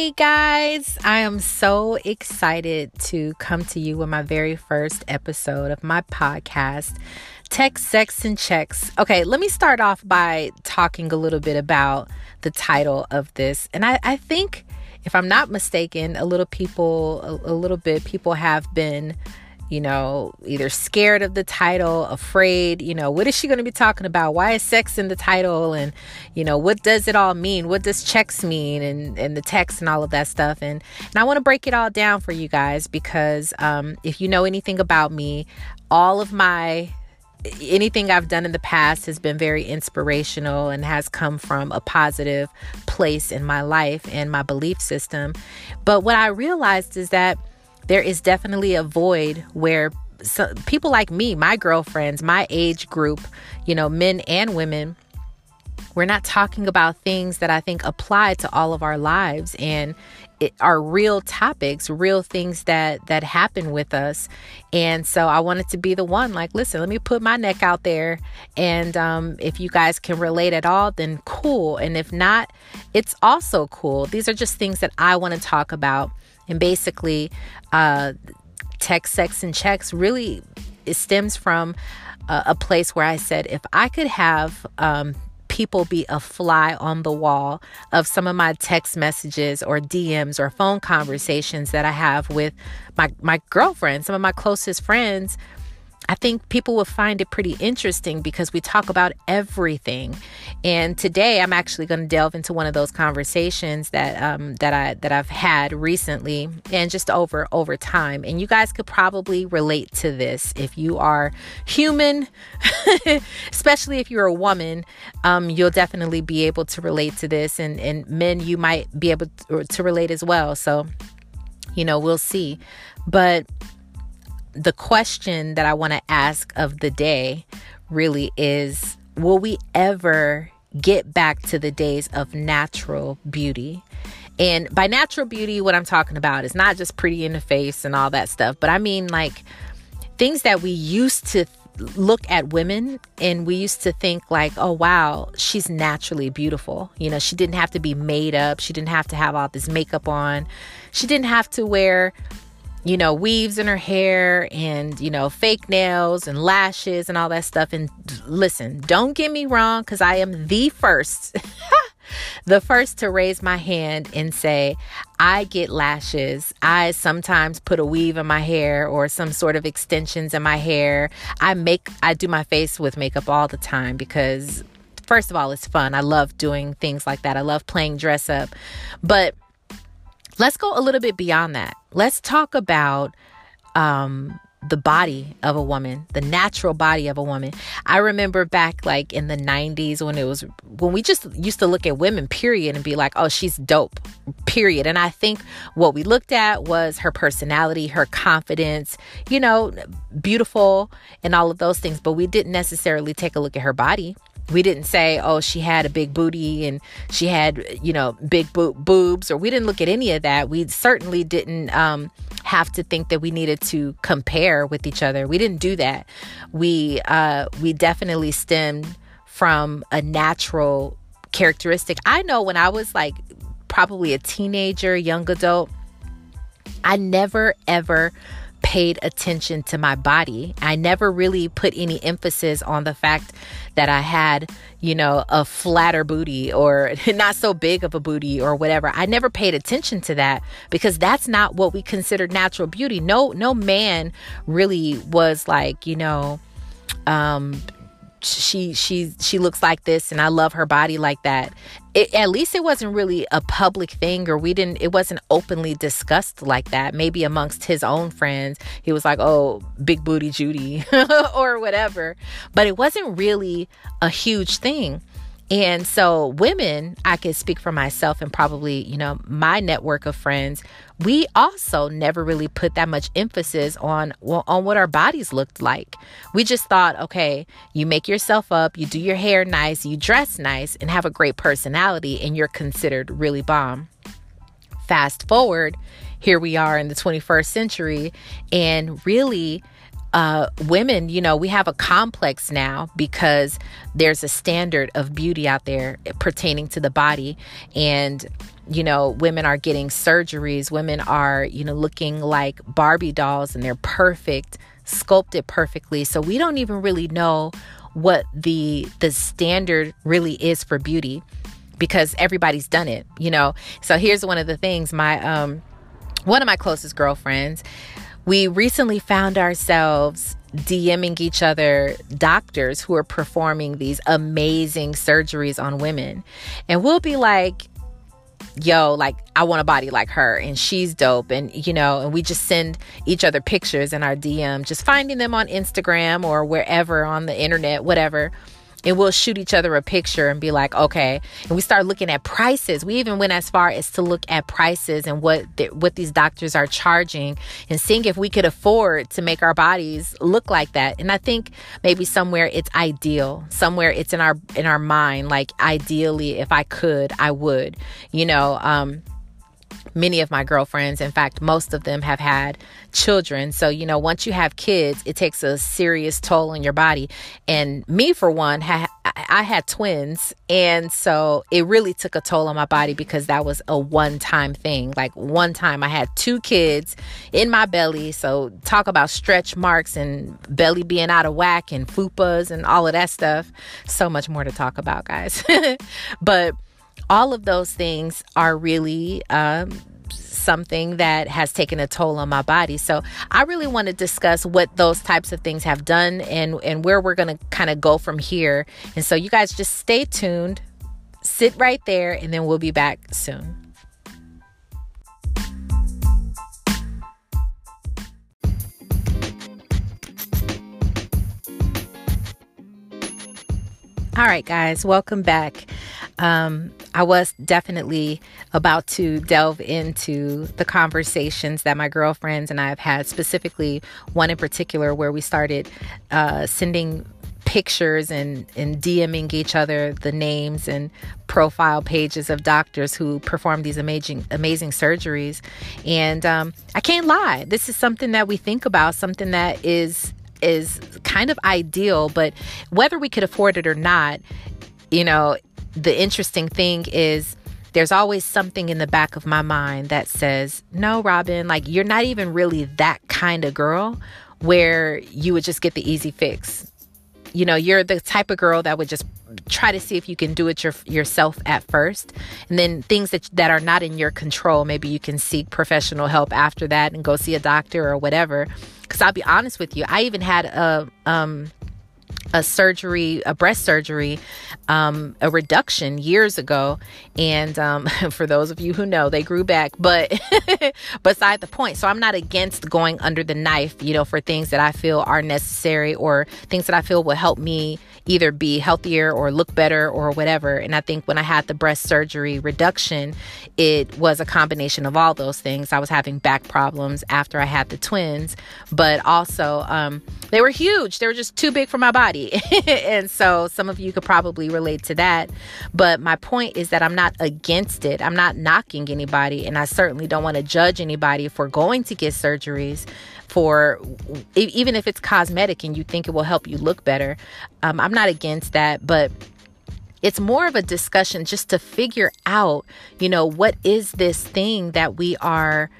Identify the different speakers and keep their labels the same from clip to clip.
Speaker 1: Hey guys, I am so excited to come to you with my very first episode of my podcast, Text, Sex, and Checks. Okay, let me start off by talking a little bit about the title of this. And I, I think, if I'm not mistaken, a little people, a, a little bit, people have been you know, either scared of the title, afraid, you know, what is she going to be talking about? Why is sex in the title? And, you know, what does it all mean? What does checks mean? And, and the text and all of that stuff. And, and I want to break it all down for you guys because um, if you know anything about me, all of my anything I've done in the past has been very inspirational and has come from a positive place in my life and my belief system. But what I realized is that there is definitely a void where so, people like me, my girlfriends, my age group, you know, men and women, we're not talking about things that I think apply to all of our lives. And it are real topics, real things that that happen with us. And so I wanted to be the one like, listen, let me put my neck out there and um, if you guys can relate at all, then cool. And if not, it's also cool. These are just things that I want to talk about and basically, uh, text, sex, and checks really it stems from a, a place where I said, if I could have um, people be a fly on the wall of some of my text messages or DMs or phone conversations that I have with my my girlfriend, some of my closest friends I think people will find it pretty interesting because we talk about everything. And today, I'm actually going to delve into one of those conversations that um, that I that I've had recently, and just over over time. And you guys could probably relate to this if you are human, especially if you're a woman. Um, you'll definitely be able to relate to this, and and men, you might be able to, to relate as well. So, you know, we'll see. But the question that I want to ask of the day really is Will we ever get back to the days of natural beauty? And by natural beauty, what I'm talking about is not just pretty in the face and all that stuff, but I mean like things that we used to look at women and we used to think like oh wow she's naturally beautiful. You know she didn't have to be made up. She didn't have to have all this makeup on. She didn't have to wear you know, weaves in her hair and, you know, fake nails and lashes and all that stuff. And listen, don't get me wrong, because I am the first, the first to raise my hand and say, I get lashes. I sometimes put a weave in my hair or some sort of extensions in my hair. I make, I do my face with makeup all the time because, first of all, it's fun. I love doing things like that. I love playing dress up. But, Let's go a little bit beyond that. Let's talk about um, the body of a woman, the natural body of a woman. I remember back like in the 90s when it was when we just used to look at women period and be like, "Oh, she's dope." Period. And I think what we looked at was her personality, her confidence, you know, beautiful and all of those things, but we didn't necessarily take a look at her body we didn't say oh she had a big booty and she had you know big bo- boobs or we didn't look at any of that. We certainly didn't um, have to think that we needed to compare with each other. We didn't do that. We uh, we definitely stemmed from a natural characteristic. I know when i was like probably a teenager young adult i never ever paid attention to my body. I never really put any emphasis on the fact that I had, you know, a flatter booty or not so big of a booty or whatever. I never paid attention to that because that's not what we consider natural beauty. No no man really was like, you know, um she she she looks like this and I love her body like that. It, at least it wasn't really a public thing or we didn't it wasn't openly discussed like that. Maybe amongst his own friends, he was like, "Oh, big booty Judy" or whatever. But it wasn't really a huge thing. And so, women, I can speak for myself and probably, you know, my network of friends, we also never really put that much emphasis on well, on what our bodies looked like. We just thought, okay, you make yourself up, you do your hair nice, you dress nice, and have a great personality, and you're considered really bomb. Fast forward, here we are in the 21st century, and really, uh, women, you know, we have a complex now because there's a standard of beauty out there pertaining to the body. And you know, women are getting surgeries, women are, you know, looking like Barbie dolls and they're perfect, sculpted perfectly. So we don't even really know what the the standard really is for beauty because everybody's done it, you know. So here's one of the things my um one of my closest girlfriends, we recently found ourselves DMing each other doctors who are performing these amazing surgeries on women. And we'll be like, yo, like, I want a body like her, and she's dope. And, you know, and we just send each other pictures in our DM, just finding them on Instagram or wherever on the internet, whatever and we'll shoot each other a picture and be like, okay. And we start looking at prices. We even went as far as to look at prices and what what these doctors are charging and seeing if we could afford to make our bodies look like that. And I think maybe somewhere it's ideal. Somewhere it's in our in our mind like ideally if I could, I would. You know, um many of my girlfriends, in fact, most of them have had children. So, you know, once you have kids, it takes a serious toll on your body. And me, for one, ha- I had twins. And so it really took a toll on my body because that was a one time thing. Like one time I had two kids in my belly. So talk about stretch marks and belly being out of whack and fupas and all of that stuff. So much more to talk about, guys. but all of those things are really um, something that has taken a toll on my body. So I really want to discuss what those types of things have done and and where we're going to kind of go from here. And so you guys just stay tuned. Sit right there and then we'll be back soon. All right, guys, welcome back. Um, I was definitely about to delve into the conversations that my girlfriends and I have had, specifically one in particular where we started uh, sending pictures and, and DMing each other the names and profile pages of doctors who perform these amazing amazing surgeries. And um, I can't lie, this is something that we think about, something that is is kind of ideal, but whether we could afford it or not, you know, the interesting thing is there's always something in the back of my mind that says, no, Robin, like you're not even really that kind of girl where you would just get the easy fix. You know, you're the type of girl that would just try to see if you can do it your, yourself at first. And then things that, that are not in your control, maybe you can seek professional help after that and go see a doctor or whatever. Because I'll be honest with you, I even had a, um, a surgery, a breast surgery, um, a reduction years ago. And um, for those of you who know, they grew back. But beside the point, so I'm not against going under the knife, you know, for things that I feel are necessary or things that I feel will help me either be healthier or look better or whatever. And I think when I had the breast surgery reduction, it was a combination of all those things. I was having back problems after I had the twins, but also um, they were huge. They were just too big for my body. and so some of you could probably relate to that. But my point is that I'm not against it. I'm not knocking anybody. And I certainly don't want to judge anybody for going to get surgeries for even if it's cosmetic and you think it will help you look better. Um, I'm not against that, but it's more of a discussion just to figure out, you know, what is this thing that we are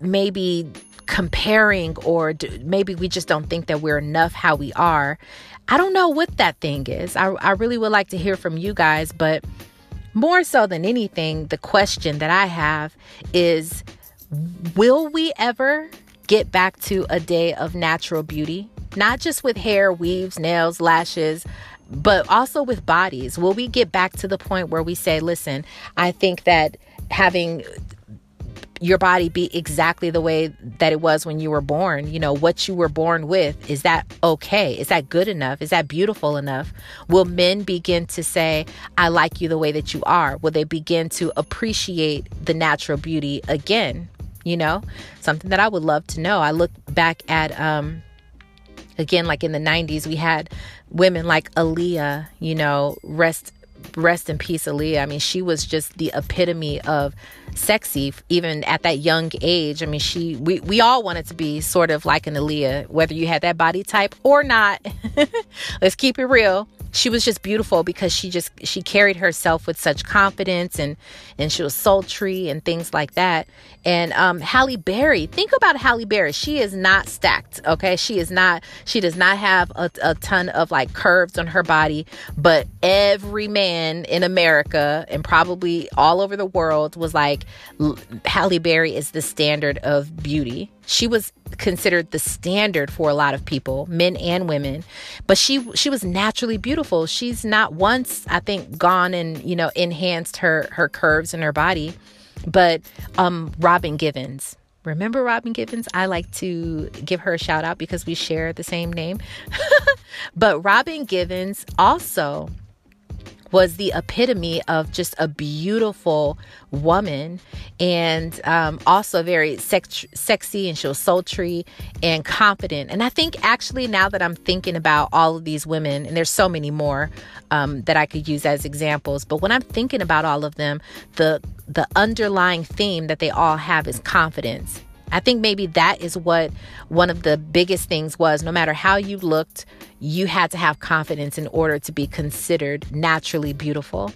Speaker 1: maybe comparing or do, maybe we just don't think that we're enough how we are. I don't know what that thing is. I, I really would like to hear from you guys, but more so than anything, the question that I have is will we ever get back to a day of natural beauty? Not just with hair, weaves, nails, lashes, but also with bodies. Will we get back to the point where we say, listen, I think that having your body be exactly the way that it was when you were born. You know, what you were born with. Is that okay? Is that good enough? Is that beautiful enough? Will men begin to say, I like you the way that you are? Will they begin to appreciate the natural beauty again? You know, something that I would love to know. I look back at, um, again, like in the 90s, we had women like Aaliyah, you know, rest rest in peace, Aaliyah. I mean, she was just the epitome of sexy, even at that young age. I mean, she we we all wanted to be sort of like an Aaliyah, whether you had that body type or not. Let's keep it real. She was just beautiful because she just she carried herself with such confidence and and she was sultry and things like that. And um halle berry think about halle berry. She is not stacked okay? She is not she does not have a, a ton of like curves on her body but every man in america and probably all over the world was like halle berry is the standard of beauty she was considered the standard for a lot of people, men and women. But she she was naturally beautiful. She's not once, I think, gone and you know enhanced her her curves in her body. But um, Robin Givens, remember Robin Givens? I like to give her a shout out because we share the same name. but Robin Givens also was the epitome of just a beautiful woman and um, also very sex- sexy and she was sultry and confident. And I think actually now that I'm thinking about all of these women, and there's so many more um, that I could use as examples, but when I'm thinking about all of them, the the underlying theme that they all have is confidence. I think maybe that is what one of the biggest things was. No matter how you looked, you had to have confidence in order to be considered naturally beautiful.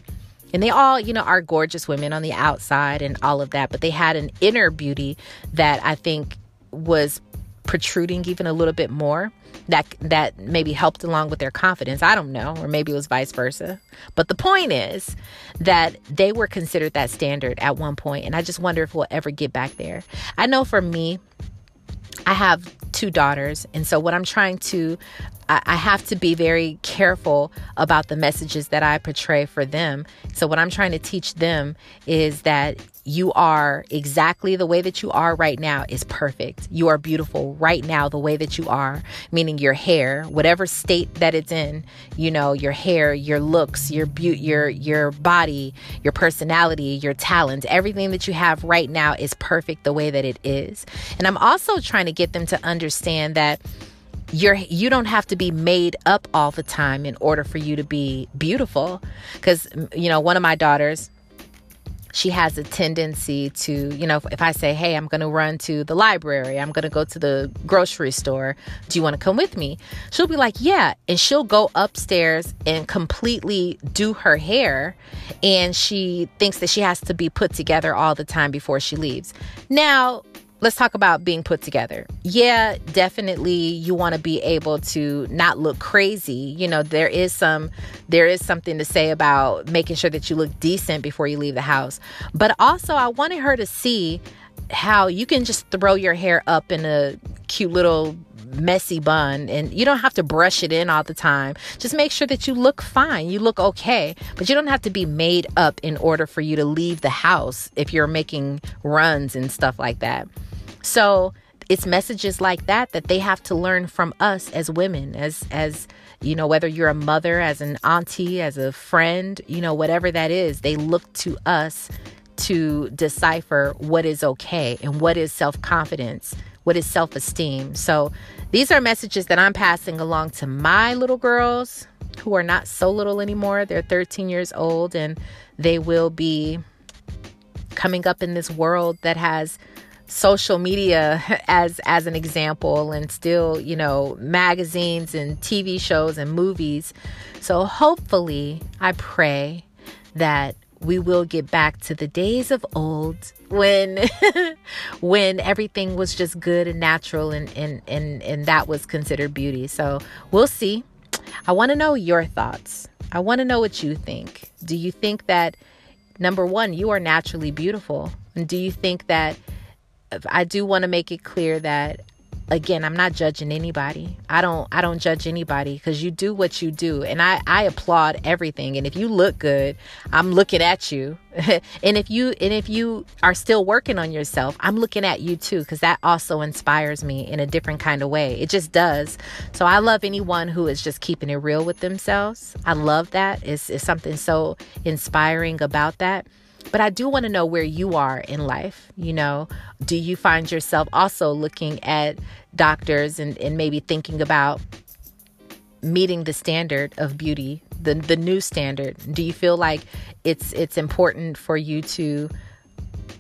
Speaker 1: And they all, you know, are gorgeous women on the outside and all of that, but they had an inner beauty that I think was protruding even a little bit more that that maybe helped along with their confidence. I don't know or maybe it was vice versa. But the point is that they were considered that standard at one point and i just wonder if we'll ever get back there. I know for me I have two daughters, and so what I'm trying to, I, have to be very careful about the messages that I portray for them. So, what I'm trying to teach them is that you are exactly the way that you are right now is perfect. You are beautiful right now, the way that you are, meaning your hair, whatever state that it's in, you know, your hair, your looks, your beauty, your your body, your personality, your talent, everything that you have right now is perfect the way that it is. And I'm also trying to get them to understand that you're you don't have to be made up all the time in order for you to be beautiful because you know one of my daughters she has a tendency to, you know, if I say, hey, I'm going to run to the library, I'm going to go to the grocery store, do you want to come with me? She'll be like, yeah. And she'll go upstairs and completely do her hair. And she thinks that she has to be put together all the time before she leaves. Now, let's talk about being put together. Yeah, definitely you want to be able to not look crazy. You know, there is some there is something to say about making sure that you look decent before you leave the house. But also I wanted her to see how you can just throw your hair up in a cute little messy bun and you don't have to brush it in all the time. Just make sure that you look fine, you look okay, but you don't have to be made up in order for you to leave the house if you're making runs and stuff like that. So it's messages like that that they have to learn from us as women, as as you know, whether you're a mother, as an auntie, as a friend, you know, whatever that is, they look to us to decipher what is okay and what is self confidence, what is self esteem. So these are messages that I'm passing along to my little girls who are not so little anymore. They're 13 years old and they will be coming up in this world that has social media as as an example and still you know magazines and TV shows and movies so hopefully I pray that we will get back to the days of old when when everything was just good and natural and and and, and that was considered beauty. So we'll see. I want to know your thoughts. I want to know what you think. Do you think that number 1 you are naturally beautiful? And do you think that I do want to make it clear that again i'm not judging anybody. I don't i don't judge anybody because you do what you do. And i i applaud everything. And if you look good i'm looking at you. And if you and if you are still working on yourself i'm looking at you too because that also inspires me in a different kind of way. It just does. So i love anyone who is just keeping it real with themselves. I love that. It's, it's something so inspiring about that but I do want to know where you are in life. You know, do you find yourself also looking at doctors and, and maybe thinking about meeting the standard of beauty, the the new standard? Do you feel like it's it's important for you to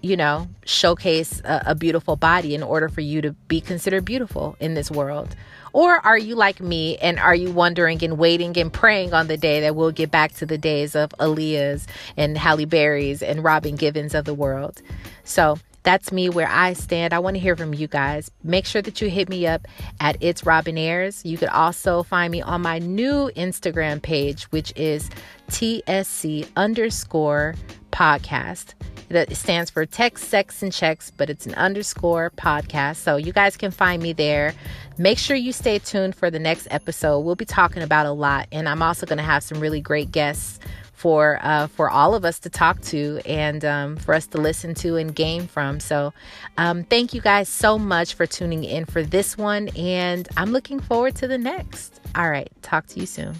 Speaker 1: you know, showcase a, a beautiful body in order for you to be considered beautiful in this world? Or are you like me and are you wondering and waiting and praying on the day that we'll get back to the days of Aaliyah's and Halle Berry's and Robin Givens of the world? So that's me where I stand. I want to hear from you guys. Make sure that you hit me up at It's Robin Ayers. You could also find me on my new Instagram page, which is TSC underscore podcast. It stands for Text, Sex, and Checks, but it's an underscore podcast. So you guys can find me there. Make sure you stay tuned for the next episode. We'll be talking about a lot, and I'm also going to have some really great guests for uh, for all of us to talk to and um, for us to listen to and gain from. So, um, thank you guys so much for tuning in for this one, and I'm looking forward to the next. All right, talk to you soon.